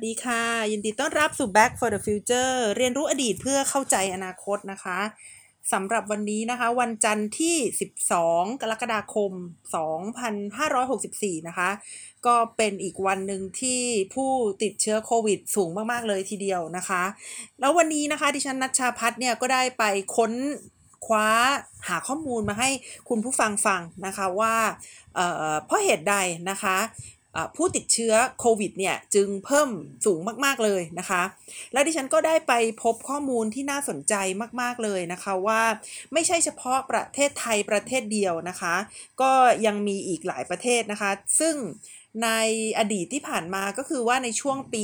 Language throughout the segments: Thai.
สวัสดีค่ะ ยินดีต้อนรับสู่ Back for the Future เรียนรู้อดีตเพื่อเข้าใจอนาคตนะคะสำหรับวันนี้นะคะ วันจันทร์ที่ 12 กรกฎาคม 2564 นะคะ ก็เป็นอีกวันหนึ่งที่ผู้ติดเชื้อโควิดสูงมาก ๆ เลยทีเดียวนะคะ แล้ววันนี้นะคะดิฉันนัชชาพัฒเนี่ยก็ได้ไปค้นคว้าหาข้อมูลมาให้คุณผู้ฟังฟังนะคะว่าเเพราะเหตุใดนะคะ ผู้ติดเชื้อโควิดเนี่ยจึงเพิ่มสูงมากๆเลยนะคะ และดิฉันก็ได้ไปพบข้อมูลที่น่าสนใจมากๆเลยนะคะว่าไม่ใช่เฉพาะประเทศไทยประเทศเดียวนะคะ ก็ยังมีอีกหลายประเทศนะคะ ซึ่ง ในอดีตที่ผ่านมาก็คือว่าในช่วงปี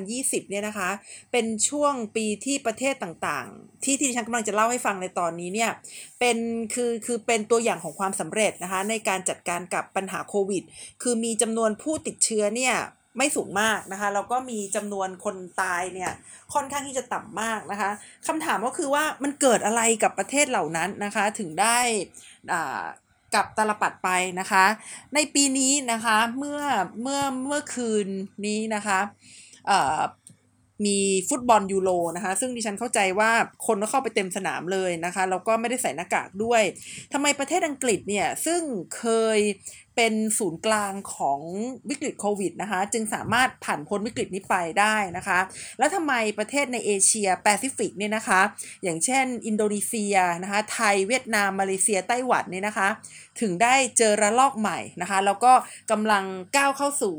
2020 เนี่ยนะคะ เป็นช่วงปีที่ประเทศต่างๆ ที่ที่ฉันกำลังจะเล่าให้ฟังในตอนนี้เนี่ยเป็นคือคือเป็นตัวอย่างของความสำเร็จนะคะ ในการจัดการกับปัญหาโควิด คือมีจำนวนผู้ติดเชื้อเนี่ยไม่สูงมากนะคะแล้วก็มีจำนวนคนตายเนี่ยค่อนข้างที่จะต่ำมากนะคะคำถามก็คือว่ามันเกิดอะไรกับประเทศเหล่านั้นนะคะ ถึงได้อ่า กับตลปัดไปนะคะ ในปีนี้นะคะเมื่อเมื่อเมื่อคืนนี้นะคะมีฟุตบอลยูโรนะคะซึ่งดิฉันเข้าใจว่าคนก็เข้าไปเต็มสนามเลยนะคะแล้วก็ไม่ได้ใส่หน้ากากด้วยทำไมประเทศอังกฤษเนี่ยซึ่งเคย เป็นศูนย์กลางของวิกฤตโควิดนะคะจึงสามารถผ่านพ้นวิกฤตนี้ไปได้นะคะ แล้วทำไมประเทศในเอเชียแปซิฟิกเนี่ยนะคะ อย่างเช่น อินโดนีเซียนะคะไทยเวียดนาม มาเลเซียไต้หวันเนี่ยนะคะ ถึงได้เจอระลอกใหม่นะคะ แล้วก็กำลังก้าวเข้าสู่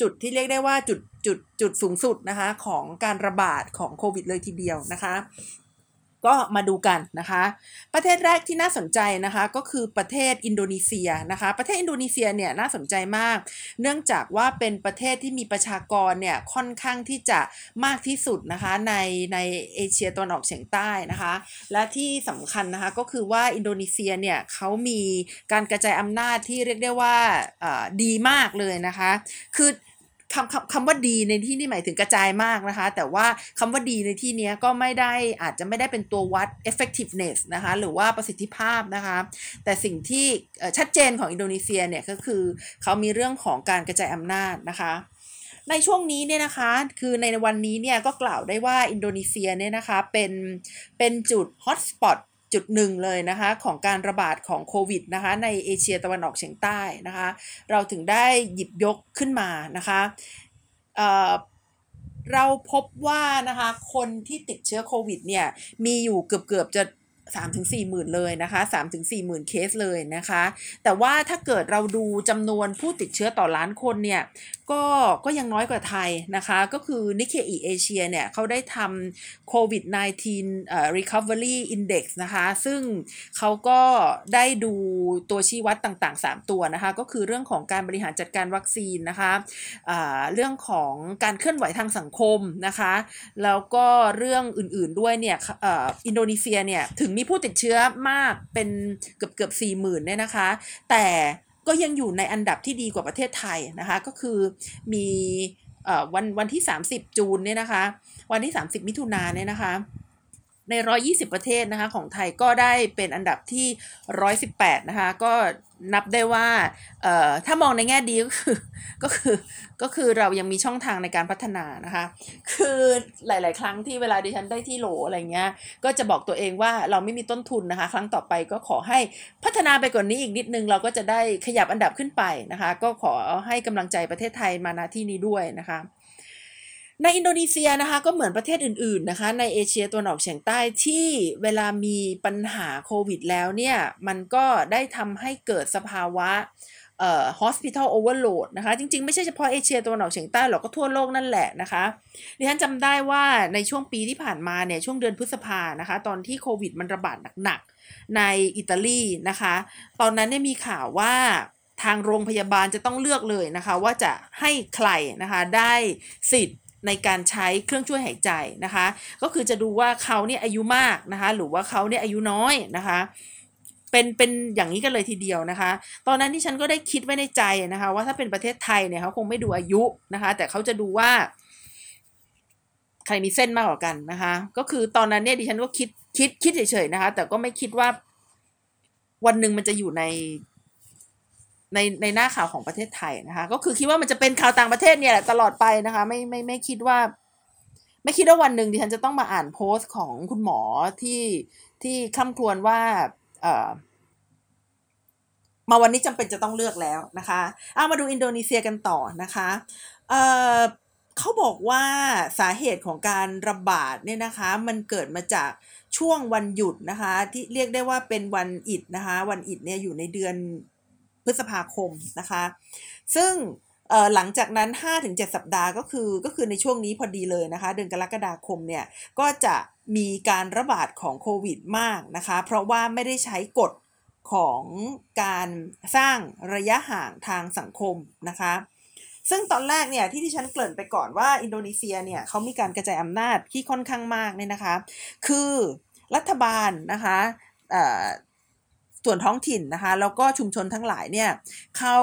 จุดที่เรียกได้ว่าจุดจุดจุดสูงสุดนะคะของการระบาดของโควิดเลยทีเดียวนะคะ ก็มาดูกันนะคะ ประเทศแรกที่น่าสนใจนะคะก็คือประเทศอินโดนีเซียนะคะ ประเทศอินโดนีเซียเนี่ยน่าสนใจมาก เนื่องจากว่าเป็นประเทศที่มีประชากรเนี่ยค่อนข้างที่จะมากที่สุดนะคะในในเอเชียตะวันออกเฉียงใต้นะคะ และที่สำคัญนะคะก็คือว่าอินโดนีเซียเนี่ยเขามีการกระจายอำนาจที่เรียกได้ว่าดีมากเลยนะคะ คือ คำคำคำว่าดีในที่นี้หมายถึงกระจายมากนะคะ แต่ว่าคำว่าดีในที่นี้ก็ไม่ได้อาจจะไม่ได้เป็นตัววัด effectiveness นะคะหรือว่าประสิทธิภาพนะคะ แต่สิ่งที่ชัดเจนของอินโดนีเซียเนี่ยก็คือเขามีเรื่องของการกระจายอำนาจนะคะในช่วงนี้เนี่ยนะคะคือในวันนี้เนี่ยก็กล่าวได้ว่าอินโดนีเซียเนี่ยนะคะเป็นเป็นจุดฮอตสปอต จุดหนึ่งเลยนะคะของการระบาดของโควิดนะคะในเอเชียตะวันออกเฉียงใต้นะคะเราถึงได้หยิบยกขึ้นมานะคะเเราพบว่านะคะคนที่ติดเชื้อโควิดเนี่ยมีอยู่เกือบๆจะ 3ถึง4หมื่นเลยนะคะ3ถึง4หมื่นเคสเลยนะคะ แต่ว่าถ้าเกิดเราดูจำนวนผู้ติดเชื้อต่อล้านคนเนี่ยก็ก็ยังน้อยกว่าไทยนะคะ ก็คือนิเคอีเอเชียเนี่ยเขาได้ทำโควิด -19 เอ่อ recovery index นะคะ ซึ่งเขาก็ได้ดูตัวชี้วัดต่างๆ 3 ตัวนะคะ ก็คือเรื่องของการบริหารจัดการวัคซีนนะคะะเรื่องของการเคลื่อนไหวทางสังคมนะคะ แล้วก็เรื่องอื่นๆด้วยเนี่ยอินโดนีเซียเนี่ยถึงมีีผู้ติดเชื้อมากเป็นเกือบเกือบสี่หมื่นเนี่ยนะคะ แต่ก็ยังอยู่ในอันดับที่ดีกว่าประเทศไทยนะคะ ก็คือมีวันวันที่ 30 จูนเนี่ยนะคะ วันที่ 30 มิถุนาเนี่ยนะคะ ใน 120 ประเทศนะคะของไทยก็ได้เป็นอันดับที่ 118 นะคะก็นับได้ว่าเอ่อถ้ามองในแง่ดีก็คือก็คือก็คือเรายังมีช่องทางในการพัฒนานะคะ คือหลาย ๆ ครั้งที่เวลาดิฉันได้ที่โหลอะไรเงี้ยก็จะบอกตัวเองว่าเราไม่มีต้นทุนนะคะ ครั้งต่อไปก็ขอให้พัฒนาไปกว่านนี้อีกนิดนึง เราก็จะได้ขยับอันดับขึ้นไปนะคะ ก็ขอให้กำลังใจประเทศไทยมาณที่นี้ด้วยนะคะ ในอินโดนีเซียนะคะก็เหมือนประเทศอื่นๆนะคะ ในเอเชียตะวันออกเฉียงใต้ที่เวลามีปัญหาโควิดแล้วเนี่ย มันก็ได้ทำให้เกิดสภาวะเอ่อ hospital overload นะคะ จริงๆ ไม่ใช่เฉพาะเอเชียตะวันออกเฉียงใต้หรอกก็ทั่วโลกนั่นแหละนะคะดิฉันจำได้ว่าในช่วงปีที่ผ่านมาเนี่ยช่วงเดือนพฤษภานะคะ ตอนที่โควิดมันระบาดหนักๆ ในอิตาลีนะคะ ตอนนั้นเนี่ยมีข่าวว่าทางโรงพยาบาลจะต้องเลือกเลยนะคะ ว่าจะให้ใครนะคะได้สิทธิ์ ในการใช้เครื่องช่วยหายใจนะคะ ก็คือจะดูว่าเขาเนี่ยอายุมากนะคะ หรือว่าเขาเนี่ยอายุน้อยนะคะเป็นเป็นอย่างนี้กันเลยทีเดียวนะคะ ตอนนั้นที่ฉันก็ได้คิดไว้ในใจนะคะ ว่าถ้าเป็นประเทศไทยเนี่ยเขาคงไม่ดูอายุนะคะ แต่เขาจะดูว่า ใครมีเส้นมากกว่ากันนะคะ ก็คือตอนนั้นเนี่ยดิฉันก็คิดคิดคิดเฉยๆนะคะ แต่ก็ไม่คิดว่าวันหนึ่งมันจะอยู่ใน ในในหน้าข่าวของประเทศไทยนะคะ ก็คือคิดว่ามันจะเป็นข่าวต่างประเทศเนี่ยแหละตลอดไปนะคะ ไม่ไม่ไม่คิดว่า ไม่คิดว่าวันหนึ่งดิฉันจะต้องมาอ่านโพสต์ของคุณหมอที่ที่คำครวญว่าเอ่อมาวันนี้จำเป็นจะต้องเลือกแล้วนะคะเอามาดูอินโดนีเซียกันต่อนะคะเอ่อเขาบอกว่าสาเหตุของการระบาดเนี่ยนะคะ มันเกิดมาจากช่วงวันหยุดนะคะ ที่เรียกได้ว่าเป็นวันอิดนะคะ วันอิดเนี่ยอยู่ในเดือน พฤษภาคมนะคะ ซึ่งหลังจากนั้น 5-7 สัปดาห์ก็คือก็คือในช่วงนี้พอดีเลยนะคะ เดือนกรกฎาคมเนี่ยก็จะมีการระบาดของโควิดมากนะคะ เพราะว่าไม่ได้ใช้กฎของการสร้างระยะห่างทางสังคมนะคะ ซึ่งตอนแรกเนี่ยที่ที่ฉันเกริ่นไปก่อนว่าอินโดนีเซียเนี่ยเขามีการกระจายอำนาจที่ค่อนข้างมากเนี่ยนะคะ คือรัฐบาลนะคะ ส่วนท้องถิ่นนะคะ แล้วก็ชุมชนทั้งหลายเนี่ยเขา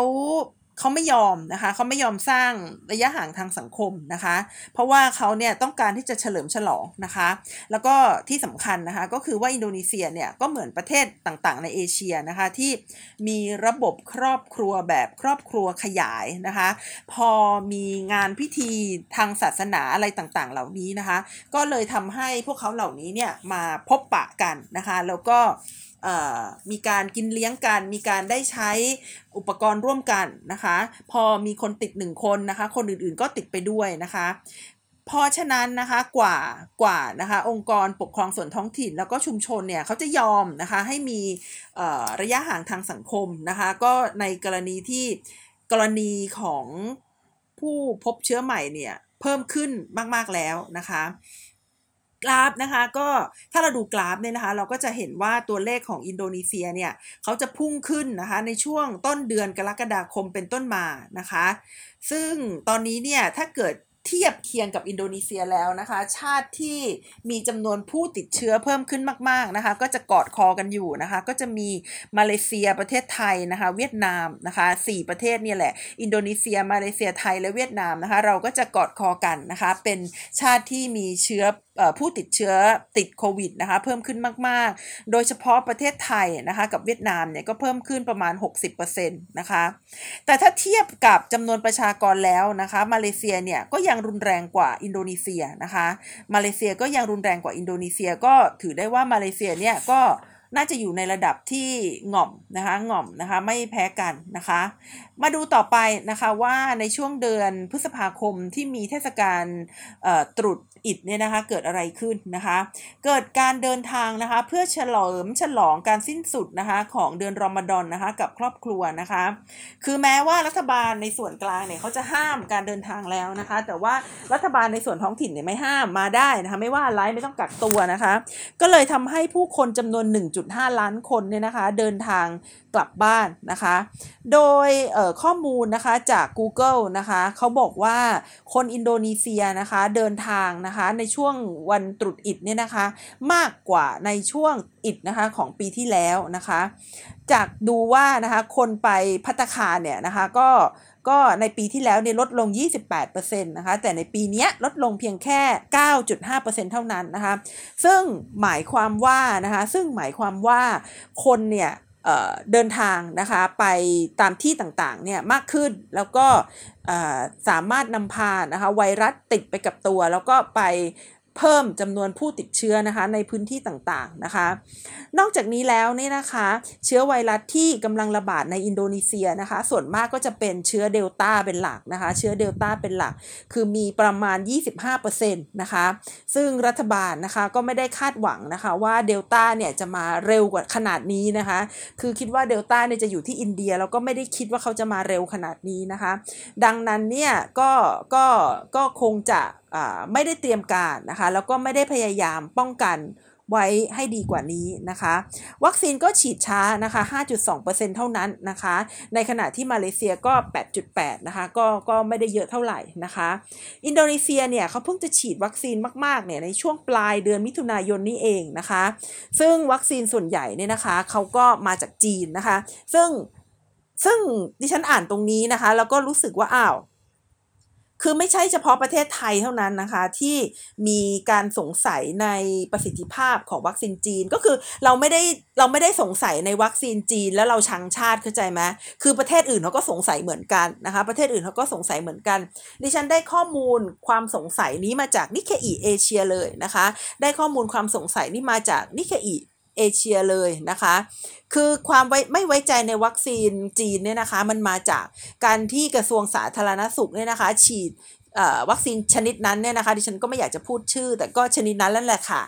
เขาไม่ยอมนะคะเขาไม่ยอมสร้างระยะห่างทางสังคมนะคะ เพราะว่าเขาเนี่ยต้องการที่จะเฉลิมฉลองนะคะ แล้วก็ที่สำคัญนะคะก็คือว่าอินโดนีเซียเนี่ยก็เหมือนประเทศต่างๆ ในเอเชียนะคะที่มีระบบครอบครัวแบบครอบครัวขยายนะคะ พอมีงานพิธีทางศาสนาอะไรต่างๆ เหล่านี้นะคะ ก็เลยทำให้พวกเขาเหล่านี้เนี่ยมาพบปะกันนะคะ แล้วก็ มีการกินเลี้ยงกัน มีการได้ใช้อุปกรณ์ร่วมกันนะคะ พอมีคนติดหนึ่งคนนะคะ คนอื่นๆก็ติดไปด้วยนะคะเพราะฉะนั้นนะคะกว่ากว่านะคะองค์กรปกครองส่วนท้องถิ่น แล้วก็ชุมชนเนี่ยเขาจะยอมนะคะให้มีระยะห่างทางสังคมนะคะก็ในกรณีที่กรณีของผู้พบเชื้อใหม่เนี่ยเพิ่มขึ้นมาก ๆ แล้วนะคะ กราฟนะคะก็ถ้าเราดูกราฟเนี่ยนะคะเราก็จะเห็นว่าตัวเลขของอินโดนีเซียเนี่ยเขาจะพุ่งขึ้นนะคะในช่วงต้นเดือนกรกฎาคมเป็นต้นมานะคะ ซึ่งตอนนี้เนี่ยถ้าเกิดเทียบเคียงกับอินโดนีเซียแล้วนะคะ ชาติที่มีจำนวนผู้ติดเชื้อเพิ่มขึ้นมาก ๆนะคะ ก็จะกอดคอกันอยู่นะคะ ก็จะมีมาเลเซียประเทศไทยนะคะ เวียดนามนะคะสี่ประเทศเนี่ยแหละ อินโดนีเซีย มาเลเซียไทยและเวียดนามนะคะ เราก็จะกอดคอกันนะคะ เป็นชาติที่มีเชื้อ ผู้ติดเชื้อติดโควิดนะคะเพิ่มขึ้นมาก ๆ โดยเฉพาะประเทศไทยนะคะกับเวียดนามเนี่ยก็เพิ่มขึ้นประมาณ 60%นะคะแต่ถ้าเทียบกับจำนวนประชากรแล้วนะคะมาเลเซียเนี่ยก็ยังรุนแรงกว่าอินโดนีเซียนะคะมาเลเซียก็ยังรุนแรงกว่าอินโดนีเซียก็ถือได้ว่ามาเลเซียเนี่ยก็ น่าจะอยู่ในระดับที่ง่อมนะคะง่อมนะคะไม่แพ้กันนะคะ มาดูต่อไปนะคะว่าในช่วงเดือนพฤษภาคมที่มีเทศกาลตรุษอิดเนี่ยนะคะเกิดอะไรขึ้นนะคะ เกิดการเดินทางนะคะเพื่อเฉลิมฉลองการสิ้นสุดนะคะของเดือนรอมฎอนนะคะกับครอบครัวนะคะ คือแม้ว่ารัฐบาลในส่วนกลางเนี่ยเขาจะห้ามการเดินทางแล้วนะคะ แต่ว่ารัฐบาลในส่วนท้องถิ่นเนี่ยไม่ห้ามมาได้นะคะไม่ว่าอะไรไม่ต้องกักตัวนะคะ ก็เลยทำให้ผู้คนจำนวน1.5 ล้านคนเนี่ยนะคะเดินทางกลับบ้านนะคะ โดยข้อมูลนะคะจาก Google นะคะเขาบอกว่าคนอินโดนีเซียนะคะเดินทางนะคะในช่วงวันตรุษอิดเนี่ยนะคะมากกว่าในช่วงอิดนะคะของปีที่แล้วนะคะ จากดูว่านะคะคนไปพัตคาเนี่ยนะคะก็ ก็ในปีที่แล้วเนี่ยลดลง 28%นะคะ แต่ในปีนี้ลดลงเพียงแค่ 9.5%เท่านั้นนะคะ ซึ่งหมายความว่านะคะ ซึ่งหมายความว่าคนเนี่ยเดินทางนะคะไปตามที่ต่างๆเนี่ยมากขึ้นแล้วก็สามารถนำพานะคะไวรัสติดไปกับตัว แล้วก็ไป เพิ่มจำนวนผู้ติดเชื้อนะคะในพื้นที่ต่างๆนะคะ นอกจากนี้แล้วนี่นะคะ เชื้อไวรัสที่กำลังระบาดในอินโดนีเซียนะคะ ส่วนมากก็จะเป็นเชื้อเดลต้าเป็นหลักนะคะ เชื้อเดลต้าเป็นหลัก คือมีประมาณ 25%นะคะ ซึ่งรัฐบาลนะคะก็ไม่ได้คาดหวังนะคะว่าเดลต้าเนี่ยจะมาเร็วกว่าขนาดนี้นะคะ คือคิดว่าเดลต้าเนี่ยจะอยู่ที่อินเดียแล้วก็ไม่ได้คิดว่าเขาจะมาเร็วขนาดนี้นะคะ ดังนั้นเนี่ยก็ก็ก็คงจะไม่ได้เตรียมการนะคะแล้วก็ไม่ได้พยายามป้องกันไว้ให้ดีกว่านี้นะคะ วัคซีนก็ฉีดช้านะคะ 5.2%เท่านั้นนะคะ ในขณะที่มาเลเซียก็ 8.8 นะคะ ก็ก็ไม่ได้เยอะเท่าไหร่นะคะ อินโดนีเซียเนี่ยเขาเพิ่งจะฉีดวัคซีนมากๆเนี่ยในช่วงปลายเดือนมิถุนายนนี้เองนะคะ ซึ่งวัคซีนส่วนใหญ่เนี่ยนะคะเขาก็มาจากจีนนะคะ ซึ่งซึ่งดิฉันอ่านตรงนี้นะคะ แล้วก็รู้สึกว่าอ้าว คือไม่ใช่เฉพาะประเทศไทยเท่านั้นนะคะ ที่มีการสงสัยในประสิทธิภาพของวัคซีนจีน ก็คือเราไม่ได้เราไม่ได้สงสัยในวัคซีนจีน แล้วเราชังชาติเข้าใจไหมคือประเทศอื่นเขาก็สงสัยเหมือนกันนะคะ ประเทศอื่นเขาก็สงสัยเหมือนกัน ดิฉันได้ข้อมูลความสงสัยนี้มาจาก Nikkei Asia เลยนะคะ ได้ข้อมูลความสงสัยนี้มาจาก Nikkei Asia เลยนะคะ คือความไว้ไม่ไว้ใจในวัคซีนจีนเนี่ยนะคะ มันมาจากการที่กระทรวงสาธารณสุขเนี่ยนะคะ ฉีด วัคซีนชนิดนั้นเนี่ยนะคะดิฉันก็ไม่อยากจะพูดชื่อ แต่ก็ชนิดนั้นแล้วแหละค่ะ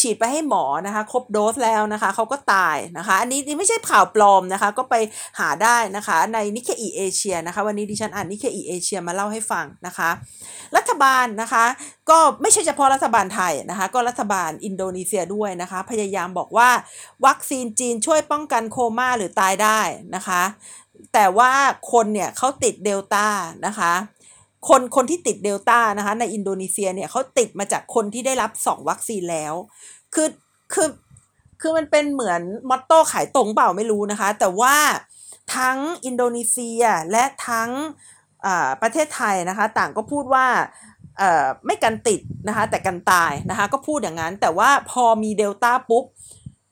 ฉีดไปให้หมอนะคะครบโดสแล้วนะคะเขาก็ตายนะคะอันนี้ไม่ใช่ข่าวปลอมนะคะก็ไปหาได้นะคะใน Nikkei Asia นะคะวันนี้ดิฉันอ่าน Nikkei Asia มาเล่าให้ฟังนะคะ รัฐบาลนะคะก็ไม่ใช่เฉพาะรัฐบาลไทยนะคะก็รัฐบาลอินโดนีเซียด้วยนะคะ พยายามบอกว่า วัคซีนจีนช่วยป้องกันโคม่าหรือตายได้นะคะ แต่ว่าคนเนี่ยเขาติดเดลต้านะคะ คนคนที่ติดเดลต้านะคะในอินโดนีเซียเนี่ยเขาติดมาจากคนที่ได้รับสองวัคซีนแล้ว คือคือคือมันเป็นเหมือนมอตโต้ขายตรงเปล่าไม่รู้นะคะ แต่ว่าทั้งอินโดนีเซียและทั้งประเทศไทยนะคะต่างก็พูดว่าไม่กันติดนะคะแต่กันตายนะคะก็พูดอย่างนั้น แต่ว่าพอมีเดลต้าปุ๊บ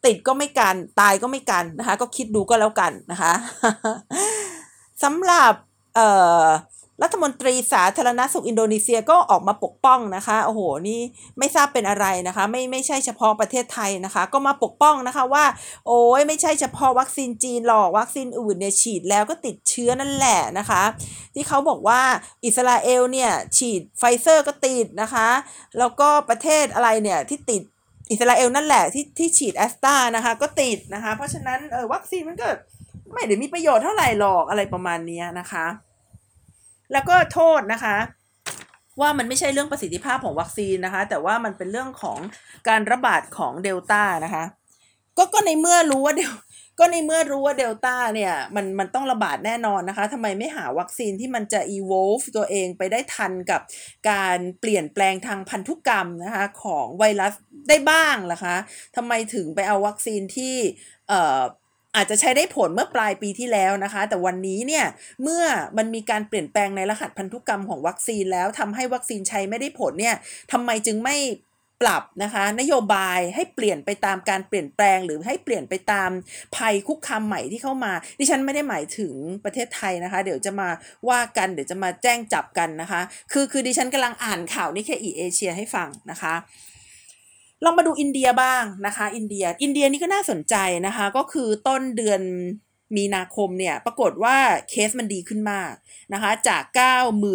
ติดก็ไม่กันตายก็ไม่กันนะคะก็คิดดูก็แล้วกันนะคะสำหรับ รัฐมนตรีสาธารณสุขอินโดนีเซียก็ออกมาปกป้องนะคะโอ้โหนี่ไม่ทราบเป็นอะไรนะคะ ไม่ไม่ใช่เฉพาะประเทศไทยนะคะ ก็มาปกป้องนะคะว่า โอ้ยไม่ใช่เฉพาะวัคซีนจีนหรอกวัคซีนอื่นเนี่ยฉีดแล้วก็ติดเชื้อนั่นแหละนะคะ ที่เขาบอกว่าอิสราเอลเนี่ยฉีดไฟเซอร์ก็ติดนะคะ แล้วก็ประเทศอะไรเนี่ยที่ติดอิสราเอลนั่นแหละที่ที่ฉีดแอสตรานะคะก็ติดนะคะ เพราะฉะนั้นเออวัคซีนมันก็ไม่ได้มีประโยชน์เท่าไหร่หรอกอะไรประมาณนี้นะคะ แล้วก็โทษนะคะว่ามันไม่ใช่เรื่องประสิทธิภาพของวัคซีนนะคะ แต่ว่ามันเป็นเรื่องของการระบาดของเดลต้านะคะก็ก็ในเมื่อรู้ว่าเดลก็ในเมื่อรู้ว่าเดลต้าเนี่ยมันมันต้องระบาดแน่นอนนะคะทำไมไม่หาวัคซีนที่มันจะ evolve ตัวเองไปได้ทันกับการเปลี่ยนแปลงทางพันธุกรรมนะคะของไวรัสได้บ้างล่ะคะทำไมถึงไปเอาวัคซีนที่เอ่อ อาจจะใช้ได้ผลเมื่อปลายปีที่แล้วนะคะ แต่วันนี้เนี่ยเมื่อมันมีการเปลี่ยนแปลงในรหัสพันธุกรรมของวัคซีนแล้วทำให้วัคซีนใช้ไม่ได้ผลเนี่ยทำไมจึงไม่ปรับนะคะนโยบายให้เปลี่ยนไปตามการเปลี่ยนแปลง หรือให้เปลี่ยนไปตามภัยคุกคามใหม่ที่เข้ามาดิฉันไม่ได้หมายถึงประเทศไทยนะคะ เดี๋ยวจะมาว่ากันเดี๋ยวจะมาแจ้งจับกันนะคะ คือคือดิฉันกำลังอ่านข่าวนี่แค่อีเอเชียให้ฟังนะคะ ลองมาดูอินเดียบ้างนะคะ อินเดีย อินเดียนี่ก็น่าสนใจนะคะ ก็คือต้นเดือนมีนาคมเนี่ย ปรากฏว่าเคสมันดีขึ้นมากนะคะ จาก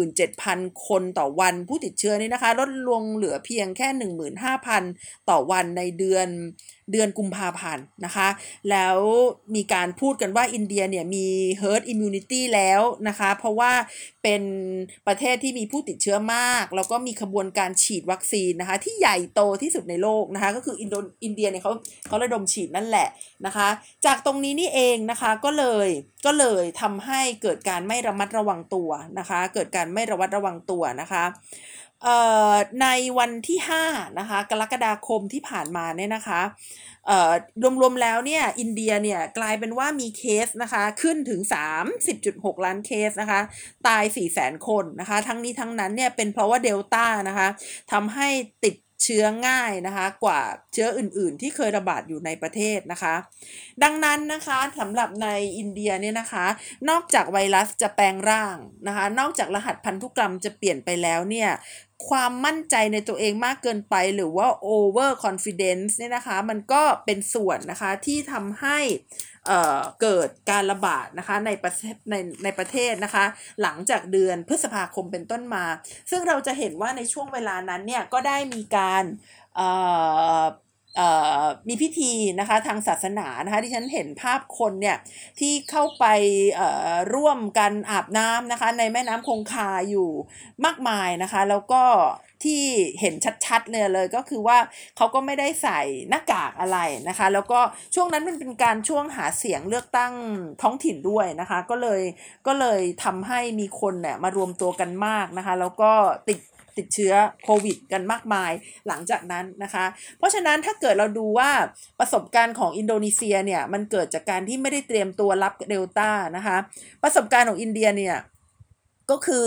97,000 คนต่อวันผู้ติดเชื้อนี่นะคะ ลดลงเหลือเพียงแค่ 15,000 ต่อวันในเดือนเดือนกุมภาพันธ์นะคะ แล้วมีการพูดกันว่าอินเดียเนี่ยมี herd immunity แล้วนะคะ เพราะว่าเป็นประเทศที่มีผู้ติดเชื้อมาก แล้วก็มีขบวนการฉีดวัคซีนนะคะ ที่ใหญ่โตที่สุดในโลกนะคะ ก็คืออินโดอินเดียเนี่ยเขาเขาระดมฉีดนั่นแหละนะคะ จากตรงนี้นี่เองนะคะก็เลยก็เลยทำให้เกิดการไม่ระมัดระวังตัวนะคะ เกิดการไม่ระมัดระวังตัวนะคะ ในวันที่5นะคะกรกฎาคมที่ผ่านมาเนี่ยนะคะรวมๆแล้วเนี่ยอินเดียเนี่ยกลายเป็นว่ามีเคสนะคะขึ้นถึง 30.6 ล้านเคสนะคะตาย 4 0 0แสนคนนะคะทั้งนี้ทั้งนั้นเนี่ยเป็นเพราะว่าเดลต้านะคะทำให้ติด เชื้อง่ายนะคะกว่าเชื้ออื่นๆ ที่เคยระบาดอยู่ในประเทศนะคะ ดังนั้นนะคะสำหรับในอินเดียเนี่ยนะคะ นอกจากไวรัสจะแปลงร่างนะคะ นอกจากรหัสพันธุกรรมจะเปลี่ยนไปแล้วเนี่ยความมั่นใจในตัวเองมากเกินไปหรือว่า over confidence เนี่ยนะคะ มันก็เป็นส่วนนะคะที่ทำให้เเกิดการระบาดนะคะในประเทศในในประเทศนะคะ หลังจากเดือนพฤษภาคมเป็นต้นมา ซึ่งเราจะเห็นว่าในช่วงเวลานั้นเนี่ยก็ได้มีการ มีพิธีนะคะทางศาสนานะคะที่ฉันเห็นภาพคนเนี่ยที่เข้าไปร่วมกันอาบน้ำนะคะในแม่น้ำคงคาอยู่มากมายนะคะ แล้วก็ที่เห็นชัดๆเลยเลยก็คือว่าเขาก็ไม่ได้ใส่หน้ากากอะไรนะคะ แล้วก็ช่วงนั้นมันเป็นการช่วงหาเสียงเลือกตั้งท้องถิ่นด้วยนะคะ ก็เลยก็เลยทำให้มีคนเนี่ยมารวมตัวกันมากนะคะ แล้วก็ติด ติดเชื้อโควิดกันมากมายหลังจากนั้นนะคะ เพราะฉะนั้นถ้าเกิดเราดูว่าประสบการณ์ของอินโดนีเซียเนี่ยมันเกิดจากการที่ไม่ได้เตรียมตัวรับเดลต้านะคะ ประสบการณ์ของอินเดียเนี่ยก็คือ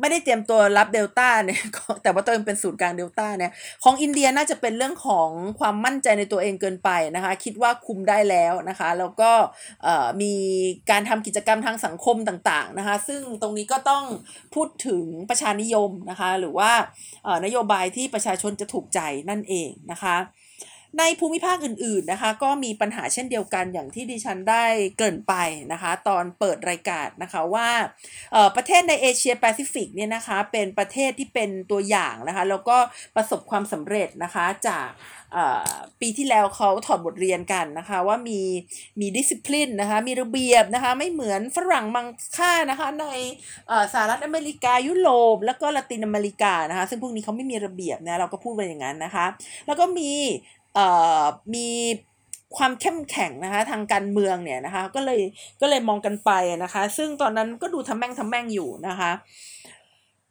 ไม่ได้เตรียมตัวรับเดลต้าเนี่ยแต่ว่าตัวเองเป็นศูนย์กลางเดลต้าเนี่ยของอินเดียน่าจะเป็นเรื่องของความมั่นใจในตัวเองเกินไปนะคะ คิดว่าคุมได้แล้วนะคะ แล้วก็มีการทำกิจกรรมทางสังคมต่างๆนะคะ ซึ่งตรงนี้ก็ต้องพูดถึงประชานิยมนะคะ หรือว่านโยบายที่ประชาชนจะถูกใจนั่นเองนะคะ ในภูมิภาคอื่นๆนะคะ ก็มีปัญหาเช่นเดียวกันอย่างที่ดิฉันได้เกินไปนะคะ ตอนเปิดรายการนะคะว่าประเทศในเอเชียแปซิฟิกเนี่ยนะคะเป็นประเทศที่เป็นตัวอย่างนะคะ แล้วก็ประสบความสำเร็จนะคะจากปีที่แล้วเขาถอดบทเรียนกันนะคะว่ามีมี discipline นะคะมีระเบียบนะคะไม่เหมือนฝรั่งมังค่านะคะในสหรัฐอเมริกายุโรปแล้วก็ละตินอเมริกานะคะซึ่งพวกนี้เขาไม่มีระเบียบนะเราก็พูดไปอย่างนั้นนะคะ แล้วก็มี มีความเข้มแข็งนะคะทางการเมืองเนี่ยนะคะก็เลยก็เลยมองกันไปนะคะ ซึ่งตอนนั้นก็ดูทำแม่งทำแม่งอยู่นะคะ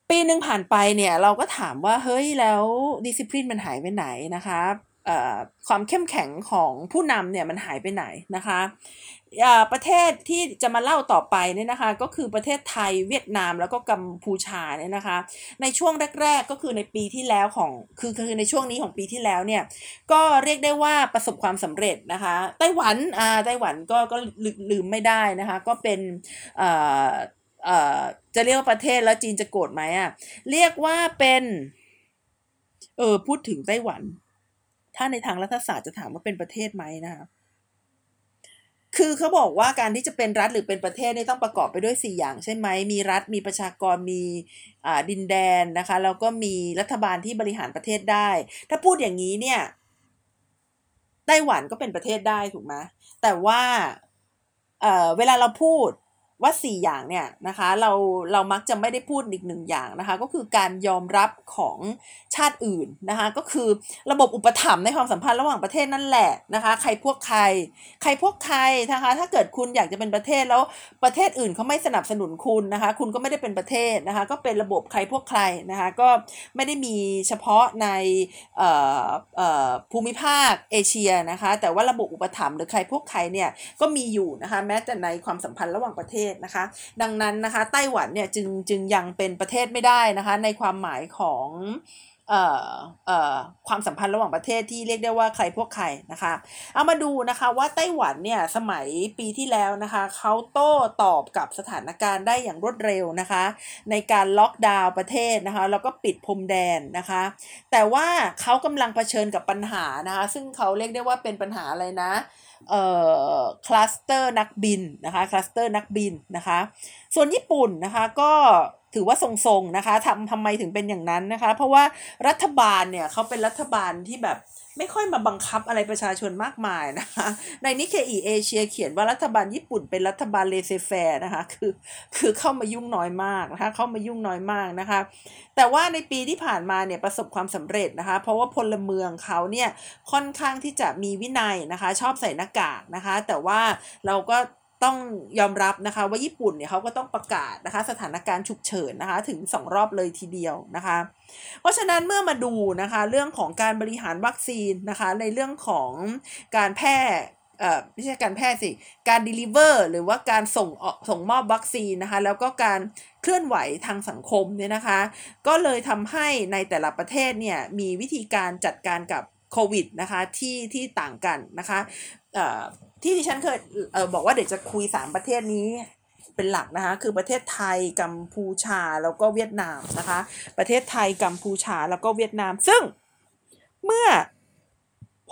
ปีหนึ่งผ่านไปเนี่ยเราก็ถามว่าเฮ้ยแล้วดิสซิ п ลินมันหายไปไหนนะคะ ความเข้มแข็งของผู้นำเนี่ยมันหายไปไหนนะคะประเทศที่จะมาเล่าต่อไปเนี่ยนะคะ ก็คือประเทศไทยเวียดนามแล้วก็กัมพูชาเนี่ยนะคะ ในช่วงแรก ๆ ก็คือในปีที่แล้วของคือคือในช่วงนี้ของปีที่แล้วเนี่ยก็เรียกได้ว่าประสบความสำเร็จนะคะไต้หวันอ่าไต้หวันก็ก็ลืมไม่ได้นะคะ ก็เป็นเอ่อเอ่อจะเรียกว่าประเทศแล้วจีนจะโกรธไหมอะเรียกว่าเป็นเออพูดถึงไต้หวัน ถ้าในทางรัฐศาสตร์จะถามว่าเป็นประเทศไหมนะคะคือเขาบอกว่าการที่จะเป็นรัฐหรือเป็นประเทศนี่ต้องประกอบไปด้วย 4 อย่างใช่ไหม มีรัฐ มีประชากร มีดินแดนนะคะ แล้วก็มีรัฐบาลที่บริหารประเทศได้ ถ้าพูดอย่างนี้เนี่ย ไต้หวันก็เป็นประเทศได้ถูกไหมแต่ว่าเเวลาเราพูด ว่า 4 อย่างเนี่ยนะคะเราเรามักจะไม่ได้พูดอีกหนึ่งอย่างนะคะก็คือการยอมรับของชาติอื่นนะคะก็คือระบบอุปถัมภ์ในความสัมพันธ์ระหว่างประเทศนั่นแหละนะคะใครพวกใคร ใครพวกใครนะคะถ้าเกิดคุณอยากจะเป็นประเทศแล้วประเทศอื่นเขาไม่สนับสนุนคุณนะคะคุณก็ไม่ได้เป็นประเทศนะคะก็เป็นระบบใครพวกใครนะคะก็ไม่ได้มีเฉพาะในภูมิภาคเอเชียนะคะแต่ว่าระบบอุปถัมภ์หรือใครพวกใครเนี่ยก็มีอยู่นะคะแม้แต่ในความสัมพันธ์ระหว่างประเทศนะคะ ดังนั้นนะคะไต้หวันเนี่ยจึงจึงยังเป็นประเทศไม่ได้นะคะในความหมายของ ความสัมพันธ์ระหว่างประเทศที่เรียกได้ว่าใครพวกใครนะคะ เอามาดูนะคะว่าไต้หวันเนี่ยสมัยปีที่แล้วนะคะเขาโต้ตอบกับสถานการณ์ได้อย่างรวดเร็วนะคะ ในการล็อกดาวน์ประเทศนะคะแล้วก็ปิดพรมแดนนะคะ แต่ว่าเขากำลังเผชิญกับปัญหานะคะ ซึ่งเขาเรียกได้ว่าเป็นปัญหาอะไรนะเอ่อคลัสเตอร์นักบินนะคะคลัสเตอร์นักบินนะคะ ส่วนญี่ปุ่นนะคะก็ ถือว่าทรงๆนะคะทำทำไมถึงเป็นอย่างนั้นนะคะ เพราะว่ารัฐบาลเนี่ยเขาเป็นรัฐบาลที่แบบไม่ค่อยมาบังคับอะไรประชาชนมากมายนะคะ ใน Nikkei Asia เขียนว่ารัฐบาลญี่ปุ่นเป็นรัฐบาล laissez-faire นะคะ คือคือเข้ามายุ่งน้อยมากนะคะ เข้ามายุ่งน้อยมากนะคะ แต่ว่าในปีที่ผ่านมาเนี่ยประสบความสำเร็จนะคะ เพราะว่าพลเมืองเขาเนี่ยค่อนข้างที่จะมีวินัยนะคะ ชอบใส่หน้ากากนะคะ แต่ว่าเราก็ ต้องยอมรับนะคะ ว่าญี่ปุ่นเนี่ยเขาก็ต้องประกาศนะคะ สถานการณ์ฉุกเฉินนะคะ ถึง 2 รอบเลยทีเดียวนะคะ เพราะฉะนั้นเมื่อมาดูนะคะเรื่องของการบริหารวัคซีนนะคะ ในเรื่องของการแพร่เอ่อไม่ใช่การแพร่สิ การ deliver หรือว่าการส่งออกส่งมอบวัคซีนนะคะ แล้วก็การเคลื่อนไหวทางสังคมเนี่ยนะคะ ก็เลยทำให้ในแต่ละประเทศเนี่ยมีวิธีการจัดการกับโควิดนะคะที่ที่ต่างกันนะคะ ที่ที่ฉันเคยเออบอกว่าเดี๋ยวจะคุยสามประเทศนี้เป็นหลักนะคะ คือประเทศไทยกัมพูชาแล้วก็เวียดนามนะคะ ประเทศไทยกัมพูชาแล้วก็เวียดนาม ซึ่งเมื่อ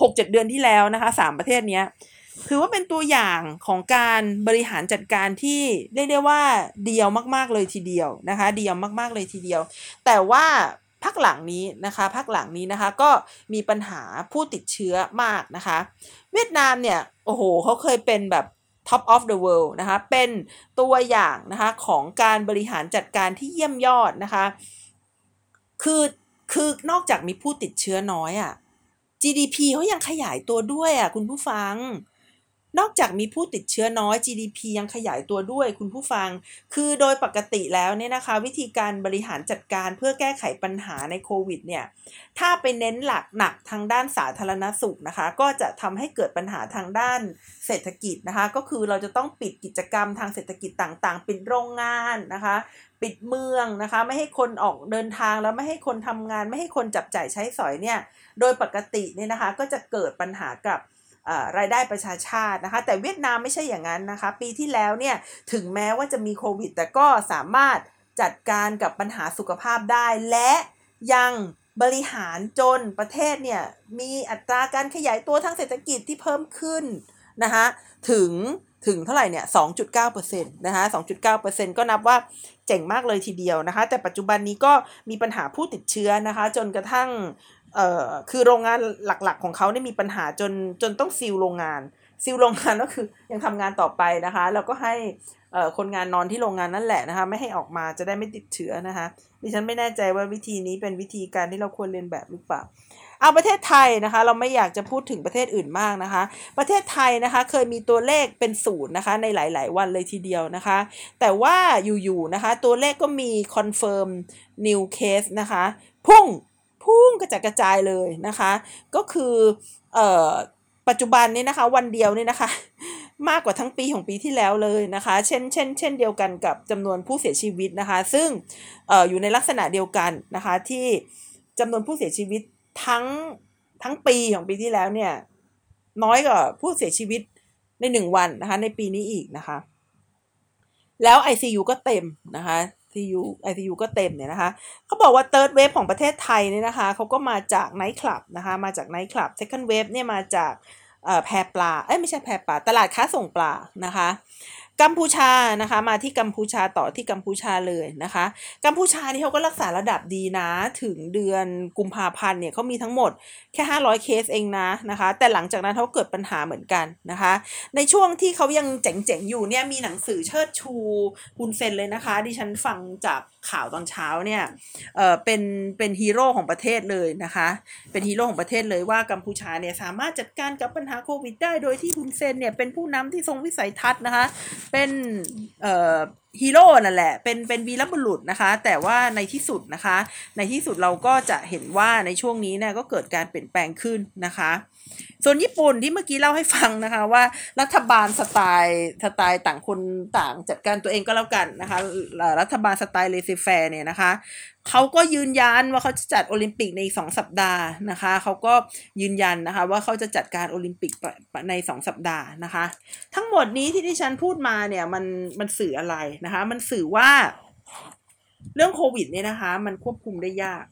หกเจ็ดเดือนที่แล้วนะคะสามประเทศนี้ถือว่าเป็นตัวอย่างของการบริหารจัดการที่เรียกได้ว่าเดียวมาก ๆเลยทีเดียวนะคะ เดียวมาก ๆเลยทีเดียว แต่ว่า พักหลังนี้นะคะพักหลังนี้นะคะก็มีปัญหาผู้ติดเชื้อมากนะคะ เวียดนามเนี่ยโอ้โหเขาเคยเป็นแบบ top of the world นะคะเป็นตัวอย่างนะคะของการบริหารจัดการที่เยี่ยมยอดนะคะคือคือนอกจากมีผู้ติดเชื้อน้อยอะ่ะ GDP เขายังขยายตัวด้วยอะ่ะคุณผู้ฟัง นอกจากมีผู้ติดเชื้อน้อย GDP ยังขยายตัวด้วยคุณผู้ฟัง คือโดยปกติแล้วเนี่ยนะคะ วิธีการบริหารจัดการเพื่อแก้ไขปัญหาในโควิดเนี่ยถ้าไปเน้นหลักหนักทางด้านสาธารณสุขนะคะ ก็จะทำให้เกิดปัญหาทางด้านเศรษฐกิจนะคะ ก็คือเราจะต้องปิดกิจกรรมทางเศรษฐกิจต่างๆ ปิดโรงงานนะคะ ปิดเมืองนะคะ ไม่ให้คนออกเดินทางแล้วไม่ให้คนทำงาน ไม่ให้คนจับจ่ายใช้สอยเนี่ยโดยปกติเนี่ยนะคะก็จะเกิดปัญหากับ รายได้ประชาชาตินะคะ แต่เวียดนามไม่ใช่อย่างนั้นนะคะ ปีที่แล้วเนี่ยถึงแม้ว่าจะมีโควิด แต่ก็สามารถจัดการกับปัญหาสุขภาพได้ และยังบริหารจนประเทศเนี่ยมีอัตราการขยายตัวทางเศรษฐกิจที่เพิ่มขึ้นนะคะถึงถึงเท่าไหร่เนี่ย 2.9%นะคะ2.9%ก็นับว่าเจ๋งมากเลยทีเดียวนะคะ แต่ปัจจุบันนี้ก็มีปัญหาผู้ติดเชื้อนะคะ จนกระทั่ง เอ่อคือโรงงานหลักๆของเขาเนี่ยมีปัญหาจนจนต้องซีลโรงงาน ซีลโรงงานก็คือยังทำงานต่อไปนะคะ แล้วก็ให้เอ่อคนงานนอนที่โรงงานนั่นแหละนะคะไม่ให้ออกมาจะได้ไม่ติดเชื้อนะคะดิฉันไม่แน่ใจว่าวิธีนี้เป็นวิธีการที่เราควรเลียนแบบหรือเปล่าเอาประเทศไทยนะคะ เราไม่อยากจะพูดถึงประเทศอื่นมากนะคะ ประเทศไทยนะคะเคยมีตัวเลขเป็นศูนย์นะคะในหลาย ๆ วันเลยทีเดียวนะคะ แต่ว่าอยู่ ๆ นะคะ ตัวเลขก็มี confirm new case นะคะ พุ่ง พุ่งกระจายกระจายเลยนะคะ ก็คือเอ่อปัจจุบันนี้นะคะวันเดียวนี่นะคะ มากกว่าทั้งปีของปีที่แล้วเลยนะคะ เช่นเช่นเช่นเดียวกันกับจำนวนผู้เสียชีวิตนะคะ ซึ่งอออยู่ในลักษณะเดียวกันนะคะที่จำนวนผู้เสียชีวิตทั้งทั้งปีของปีที่แล้วเนี่ยน้อยกว่าผู้เสียชีวิตในหนึ่งวันนะคะในปีนี้อีกนะคะ แล้ว ICU ก็เต็มนะคะ ICU ICU ก็เต็มเนี่ยนะคะเขาบอกว่า third wave ของประเทศไทยเนี่ยนะคะเขาก็มาจากไนท์คลับนะคะมาจากไนท์คลับ second wave เนี่ยมาจากแพรปลาเอ้ยไม่ใช่แพรปลา ตลาดค้าส่งปลานะคะ กัมพูชานะคะ มาที่กัมพูชาต่อที่กัมพูชาเลยนะคะ กัมพูชาที่เขาก็รักษาระดับดีนะ ถึงเดือนกุมภาพันธ์เนี่ยเขามีทั้งหมดแค่ 500 เคสเองนะนะคะ แต่หลังจากนั้นเขาเกิดปัญหาเหมือนกันนะคะ ในช่วงที่เขายังเจ๋งๆอยู่เนี่ยมีหนังสือเชิดชูฮุนเซนเลยนะคะ ดิฉันฟังจาก ข่าวตอนเช้าเนี่ยเออเป็นเป็นฮีโร่ของประเทศเลยนะคะ เป็นฮีโร่ของประเทศเลยว่ากัมพูชาเนี่ยสามารถจัดการกับปัญหาโควิดได้โดยที่ฮุนเซนเนี่ยเป็นผู้นำที่ทรงวิสัยทัศน์นะคะ เป็นเอ่อฮีโร่นั่นแหละ เป็นเป็นวีรบุรุษนะคะ แต่ว่าในที่สุดนะคะ ในที่สุดเราก็จะเห็นว่าในช่วงนี้เนี่ยก็เกิดการเปลี่ยนแปลงขึ้นนะคะ ส่วนญี่ปุ่นที่เมื่อกี้เล่าให้ฟังนะคะว่ารัฐบาลสไตล์สไตล์ต่างคนต่างจัดการตัวเองก็แล้วกันนะคะรัฐบาลสไตล์ laissez-faire เนี่ยนะคะเขาก็ยืนยันว่าเขาจะจัดโอลิมปิกในสองสัปดาห์นะคะเขาก็ยืนยันนะคะว่าเขาจะจัดการโอลิมปิกในสองสัปดาห์นะคะ ทั้งหมดนี้ที่ที่ฉันพูดมาเนี่ยมันมันสื่ออะไรนะคะ มันสื่อว่าเรื่องโควิดเนี่ยนะคะ มันควบคุมได้ยาก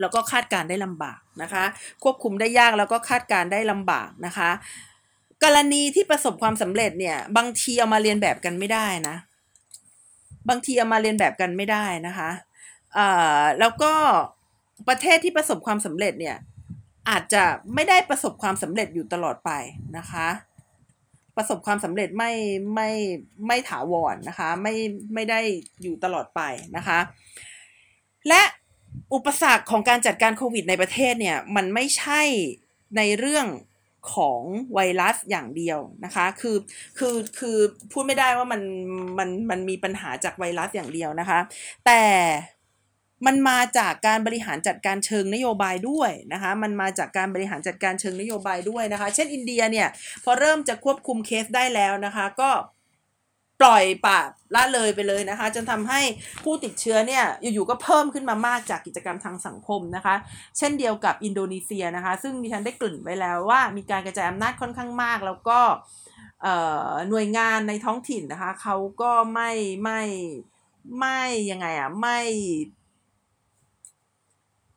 แล้วก็คาดการได้ลำบากนะคะ ควบคุมได้ยากแล้วก็คาดการได้ลำบากนะคะ กรณีที่ประสบความสำเร็จเนี่ยบางทีเอามาเรียนแบบกันไม่ได้นะ บางทีเอามาเรียนแบบกันไม่ได้นะคะอ่าแล้วก็ประเทศที่ประสบความสำเร็จเนี่ยอาจจะไม่ได้ประสบความสำเร็จอยู่ตลอดไปนะคะ ประสบความสำเร็จไม่ไม่ไม่ถาวรนนะคะ ไม่ไม่ได้อยู่ตลอดไปนะคะ และ อุปสรรคของการจัดการโควิดในประเทศเนี่ย มันไม่ใช่ในเรื่องของไวรัสอย่างเดียวนะคะ คือ คือ คือพูดไม่ได้ว่ามัน มัน มันมีปัญหาจากไวรัสอย่างเดียวนะคะ แต่มันมาจากการบริหารจัดการเชิงนโยบายด้วยนะคะ มันมาจากการบริหารจัดการเชิงนโยบายด้วยนะคะ เช่นอินเดียเนี่ย พอเริ่มจะควบคุมเคสได้แล้วนะคะ ก็ ปล่อยปะละเลยไปเลยนะคะ จนทำให้ผู้ติดเชื้อเนี่ยอยู่ๆก็เพิ่มขึ้นมามากจากกิจกรรมทางสังคมนะคะ เช่นเดียวกับอินโดนีเซียนะคะ ซึ่งดิฉันได้เกริ่นไว้แล้วว่ามีการกระจายอำนาจค่อนข้างมาก แล้วก็หน่วยงานในท้องถิ่นนะคะเขาก็ไม่ไม่ไม่ยังไงอะไม่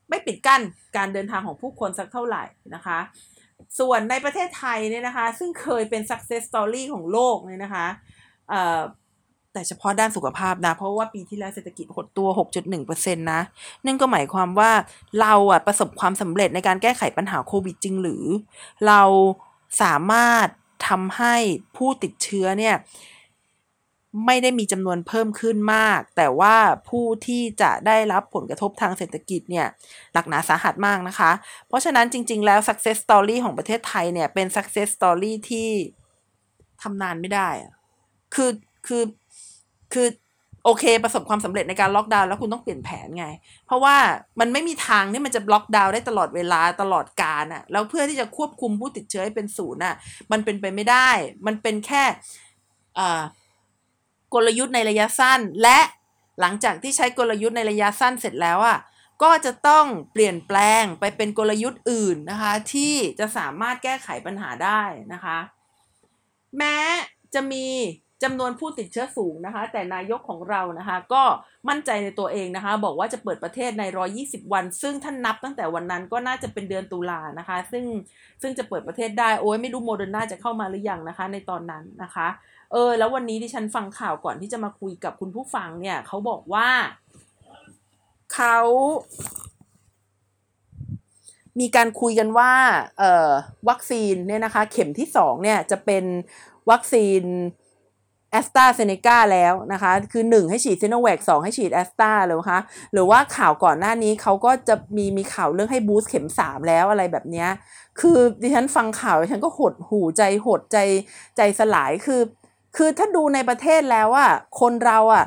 ไม่ปิดกั้นการเดินทางของผู้คนสักเท่าไหร่นะคะ ส่วนในประเทศไทยเนี่ยนะคะ ซึ่งเคยเป็น success story ของโลกเนี่ยนะคะ แต่เฉพาะด้านสุขภาพนะ เพราะว่าปีที่แล้วเศรษฐกิจหดตัว 6.1%นะ นั่นก็หมายความว่าเราอะประสบความสำเร็จในการแก้ไขปัญหาโควิดจริงหรือ เราสามารถทำให้ผู้ติดเชื้อเนี่ยไม่ได้มีจำนวนเพิ่มขึ้นมาก แต่ว่าผู้ที่จะได้รับผลกระทบทางเศรษฐกิจเนี่ยหนักหนาสาหัสมากนะคะ เพราะฉะนั้นจริง ๆ แล้ว success story ของประเทศไทยเนี่ยเป็น success story ที่ทำนานไม่ได้อะ คือคือคือโอเค ประสบความสำเร็จในการล็อกดาวน์แล้วคุณต้องเปลี่ยนแผนไง เพราะว่ามันไม่มีทางที่มันจะล็อกดาวน์ได้ตลอดเวลาตลอดกาลอะแล้วเพื่อที่จะควบคุมผู้ติดเชื้อให้เป็นศูนย์อะมันเป็นไปไม่ได้ มันเป็นแค่กลยุทธ์ในระยะสั้น และหลังจากที่ใช้กลยุทธ์ในระยะสั้นเสร็จแล้วอะก็จะต้องเปลี่ยนแปลงไปเป็นกลยุทธ์อื่นนะคะ ที่จะสามารถแก้ไขปัญหาได้นะคะ แม้จะมี จำนวนผู้ติดเชื้อสูงนะคะ แต่นายกของเรานะคะ ก็มั่นใจในตัวเองนะคะ บอกว่าจะเปิดประเทศใน 120 วัน ซึ่งท่านนับตั้งแต่วันนั้นก็น่าจะเป็นเดือนตุลานะคะ ซึ่งซึ่งจะเปิดประเทศได้โอ้ยไม่รู้โมเดอร์นาจะเข้ามาหรือยังนะคะ ในตอนนั้นนะคะ เออ แล้ววันนี้ที่ฉันฟังข่าวก่อนที่จะมาคุยกับคุณผู้ฟังเนี่ยเขาบอกว่าเขามีการคุยกันว่าเอ่อวัคซีนเนี่ยนะคะ เข็มที่สองเนี่ยจะเป็นวัคซีน แอสตราเซเนกาแล้วนะคะ คือ 1 ให้ฉีดซิโนแวค2ให้ฉีดแอสตราเลยนะคะหรือว่าข่าวก่อนหน้านี้เขาก็จะมีมีข่าวเรื่องให้ boost เข็ม 3 แล้วอะไรแบบนี้ คือดิฉันฟังข่าวฉันก็หดหูใจหดใจใจสลายคือ คือถ้าดูในประเทศแล้วอะคนเราอะ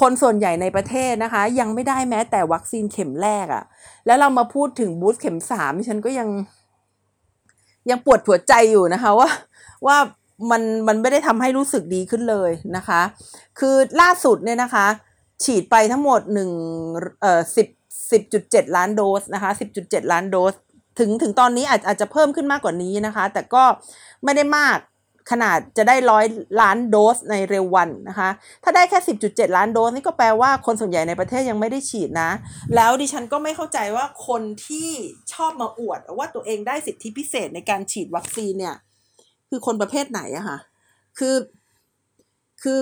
คนส่วนใหญ่ในประเทศนะคะ ยังไม่ได้แม้แต่วัคซีนเข็มแรกอะแล้วเรามาพูดถึง boost เข็มสามฉันก็ยัง ยังปวดหัวใจอยู่นะคะว่าว่า มันมันไม่ได้ทำให้รู้สึกดีขึ้นเลยนะคะ คือล่าสุดเนี่ยนะคะ ฉีดไปทั้งหมดหนึ่งเอ่อสิบสิบจุดเจ็ดล้านโดสนะคะสิบจุดเจ็ดล้านโดส ถึงถึงตอนนี้อาจอาจจะเพิ่มขึ้นมากกว่านี้นะคะ แต่ก็ไม่ได้มากขนาดจะได้ร้อยล้านโดสในเร็ววันนะคะ ถ้าได้แค่ 10.7 ล้านโดสนี่ก็แปลว่าคนส่วนใหญ่ในประเทศยังไม่ได้ฉีดนะ แล้วดิฉันก็ไม่เข้าใจว่าคนที่ชอบมาอวดว่าตัวเองได้สิทธิพิเศษในการฉีดวัคซีนเนี่ย คือคนประเภทไหนอะค่ะ คือคือ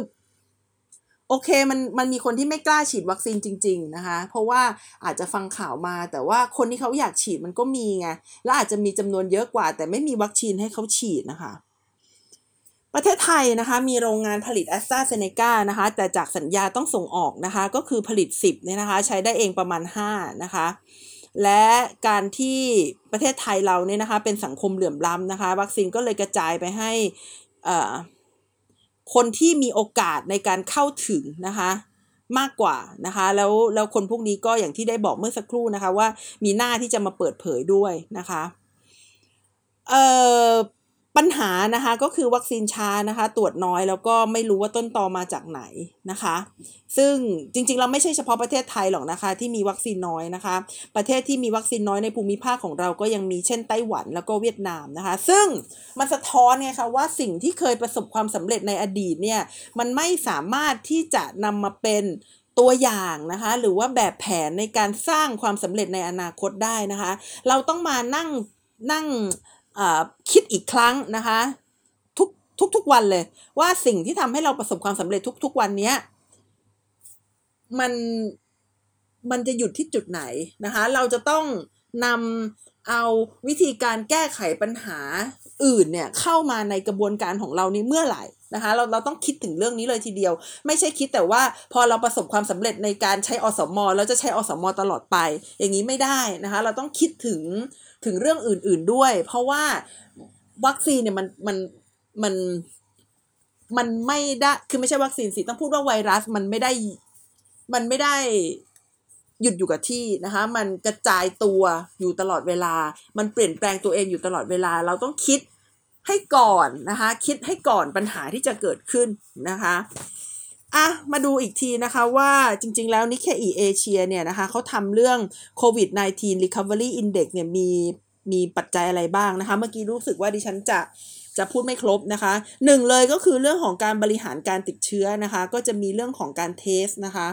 โอเคมันมันมีคนที่ไม่กล้าฉีดวัคซีนจริง ๆนะคะ เพราะว่าอาจจะฟังข่าวมา แต่ว่าคนที่เขาอยากฉีดมันก็มีไงแล้วอาจจะมีจำนวนเยอะกว่า แต่ไม่มีวัคซีนให้เขาฉีดนะคะ ประเทศไทยนะคะ มีโรงงานผลิตแอสตราเซเนกานะคะ แต่จากสัญญาต้องส่งออกนะคะ ก็คือผลิต 10เนี่ยนะคะ ใช้ได้เองประมาณ 5 นะคะ และการที่ประเทศไทยเราเนี่ยนะคะเป็นสังคมเหลื่อมล้ำนะคะ วัคซีนก็เลยกระจายไปให้คนที่มีโอกาสในการเข้าถึงนะคะมากกว่านะคะแล้วแล้วคนพวกนี้ก็อย่างที่ได้บอกเมื่อสักครู่นะคะว่ามีหน้าที่จะมาเปิดเผยด้วยนะคะเอ่อ ปัญหานะคะก็คือวัคซีนช้านะคะ ตรวจน้อยแล้วก็ไม่รู้ว่าต้นตอมาจากไหนนะคะ ซึ่งจริงๆเราไม่ใช่เฉพาะประเทศไทยหรอกนะคะ ที่มีวัคซีนน้อยนะคะ ประเทศที่มีวัคซีนน้อยในภูมิภาคของเราก็ยังมีเช่นไต้หวันแล้วก็เวียดนามนะคะ ซึ่งมันสะท้อนไงคะว่าสิ่งที่เคยประสบความสำเร็จในอดีตเนี่ยมันไม่สามารถที่จะนำมาเป็นตัวอย่างนะคะหรือว่าแบบแผนในการสร้างความสำเร็จในอนาคตได้นะคะ เราต้องมานั่งนั่ง คิดอีกครั้งนะคะทุกทุกทุกวันเลย ว่าสิ่งที่ทำให้เราประสบความสำเร็จทุก ๆ วันเนี้ยมันมันจะหยุดที่จุดไหนนะคะ เราจะต้องนำเอาวิธีการแก้ไขปัญหาอื่นเนี่ยเข้ามาในกระบวนการของเรานี้เมื่อไหร่นะคะเราเราต้องคิดถึงเรื่องนี้เลยทีเดียว ไม่ใช่คิดแต่ว่าพอเราประสบความสำเร็จในการใช้อสมแล้วจะใช้อสมตลอดไป อย่างนี้ไม่ได้นะคะ เราต้องคิดถึง ถึงเรื่องอื่น ๆด้วย เพราะว่าวัคซีนเนี่ยมันมันมันมันไม่ได้คือไม่ใช่วัคซีนสิต้องพูดว่าไวรัสมันไม่ได้มันไม่ได้หยุดอยู่กับที่นะคะ มันกระจายตัวอยู่ตลอดเวลา มันเปลี่ยนแปลงตัวเองอยู่ตลอดเวลา เราต้องคิดให้ก่อนนะคะ คิดให้ก่อนปัญหาที่จะเกิดขึ้นนะคะ อะมาดูอีกทีนะคะว่าจริงๆแล้วนิเคอีเอเชียเนี่ยนะคะเขาทำเรื่องโควิด -19 recovery index เนี่ยมีมีปัจจัยอะไรบ้างนะคะ เมื่อกี้รู้สึกว่าดิฉันจะจะพูดไม่ครบนะคะหนึ่งเลยก็คือเรื่องของการบริหารการติดเชื้อนะคะ ก็จะมีเรื่องของการ test นะคะ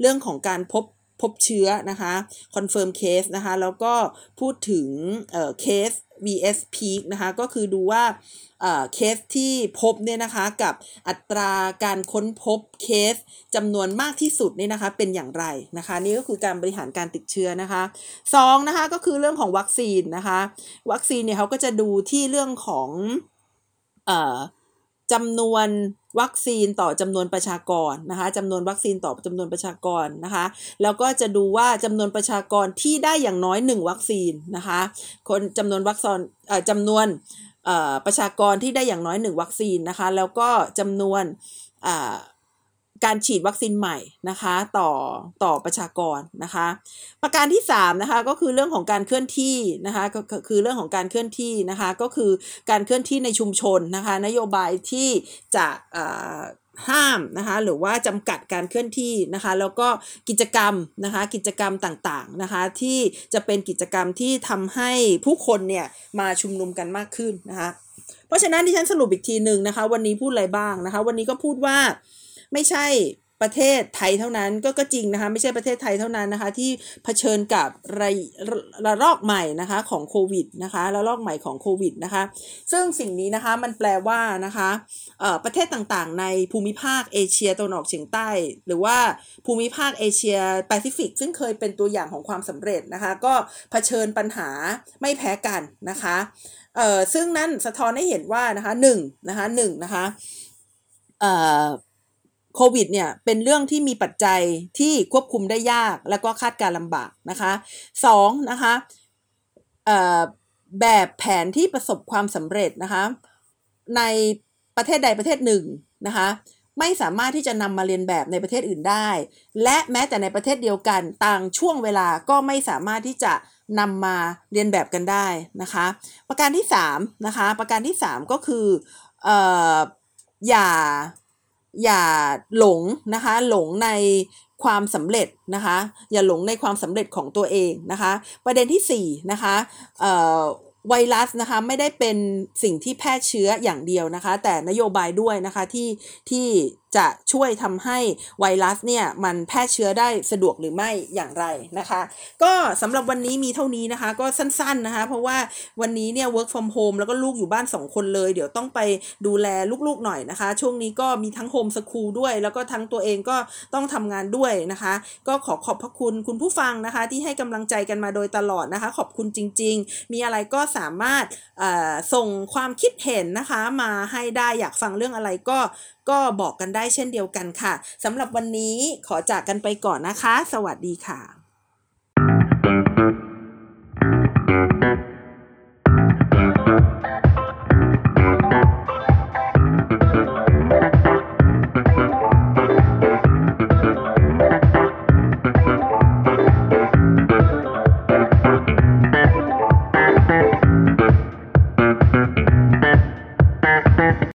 เรื่องของการพบพบเชื้อนะคะ confirm case นะคะ แล้วก็พูดถึงเอ่อเคส vs peak นะคะก็คือดูว่าเคสที่พบเนี่ยนะคะกับอัตราการค้นพบเคสจำนวนมากที่สุดเนี่ยนะคะเป็นอย่างไรนะคะนี่ก็คือการบริหารการติดเชื้อนะคะสองนะคะก็คือเรื่องของวัคซีนนะคะวัคซีนเนี่ยเขาก็จะดูที่เรื่องของอจำนวน วัคซีนต่อจำนวนประชากรนะคะจำนวนวัคซีนต่อจำนวนประชากรนะคะ แล้วก็จะดูว่าจำนวนประชากรที่ได้อย่างน้อย 1 วัคซีนนะคะ คนจำนวนวัคซีนจำนวนประชากรที่ได้อย่างน้อยหนึ่งวัคซีนนะคะ แล้วก็จำนวน การฉีดวัคซีนใหม่นะคะต่อต่อประชากรนะคะ ประการที่3นะคะก็คือเรื่องของการเคลื่อนที่นะคะก็คือเรื่องของการเคลื่อนที่นะคะก็คือการเคลื่อนที่ในชุมชนนะคะนโยบายที่จะห้ามนะคะหรือว่าจำกัดการเคลื่อนที่นะคะแล้วก็กิจกรรมนะคะกิจกรรมต่างๆนะคะที่จะเป็นกิจกรรมที่ทำให้ผู้คนเนี่ยมาชุมนุมกันมากขึ้นนะคะเพราะฉะนั้นที่ฉันสรุปอีกทีหนึ่งนะคะวันนี้พูดอะไรบ้างนะคะวันนี้ก็พูดว่า ไม่ใช่ประเทศไทยเท่านั้นก็ก็จริงนะคะไม่ใช่ประเทศไทยเท่านั้นนะคะ ที่เผชิญกับระระลอกใหม่นะคะของโควิดนะคะระลอกใหม่ของโควิดนะคะ ซึ่งสิ่งนี้นะคะมันแปลว่านะคะประเทศต่างๆ ในภูมิภาคเอเชียตะวันออกเฉียงใต้ หรือว่าภูมิภาคเอเชียแปซิฟิก ซึ่งเคยเป็นตัวอย่างของความสำเร็จนะคะ ก็เผชิญปัญหาไม่แพ้กันนะคะเอ่อซึ่งนั่นสะท้อนให้เห็นว่านะคะหนึ่งนะคะหนึ่งนะคะเอ่อ โควิดเนี่ยเป็นเรื่องที่มีปัจจัยที่ควบคุมได้ยาก แล้วก็คาดการลำบากนะคะสองนะคะแบบแผนที่ประสบความสำเร็จนะคะในประเทศใดประเทศหนึ่งนะคะไม่สามารถที่จะนำมาเรียนแบบในประเทศอื่นได้ และแม้แต่ในประเทศเดียวกันต่างช่วงเวลาก็ไม่สามารถที่จะนำมาเรียนแบบกันได้นะคะ ประการที่3นะคะประการที่ 3 ก็คือออย่า อย่าหลงนะคะ หลงในความสำเร็จนะคะ อย่าหลงในความสำเร็จของตัวเองนะคะ ประเด็นที่4นะคะไวรัสนะคะไม่ได้เป็นสิ่งที่แพร่เชื้ออย่างเดียวนะคะ แต่นโยบายด้วยนะคะที่ที่ จะช่วยทำให้ไวรัสเนี่ยมันแพร่เชื้อได้สะดวกหรือไม่อย่างไรนะคะ ก็สำหรับวันนี้มีเท่านี้นะคะ ก็สั้นๆนะคะ เพราะว่าวันนี้เนี่ย work from home แล้วก็ลูกอยู่บ้าน 2 คนเลย เดี๋ยวต้องไปดูแลลูกๆหน่อยนะคะ ช่วงนี้ก็มีทั้งโฮมสคูลด้วย แล้วก็ทั้งตัวเองก็ต้องทำงานด้วยนะคะ ก็ขอขอบพระคุณคุณผู้ฟังนะคะ ที่ให้กำลังใจกันมาโดยตลอดนะคะ ขอบคุณจริง ๆ มีอะไรก็สามารถส่งความคิดเห็นนะคะมาให้ได้อยากฟังเรื่องอะไรก็ ก็บอกกันได้เช่นเดียวกันค่ะสำหรับวันนี้ขอจากกันไปก่อนนะคะ สวัสดีค่ะ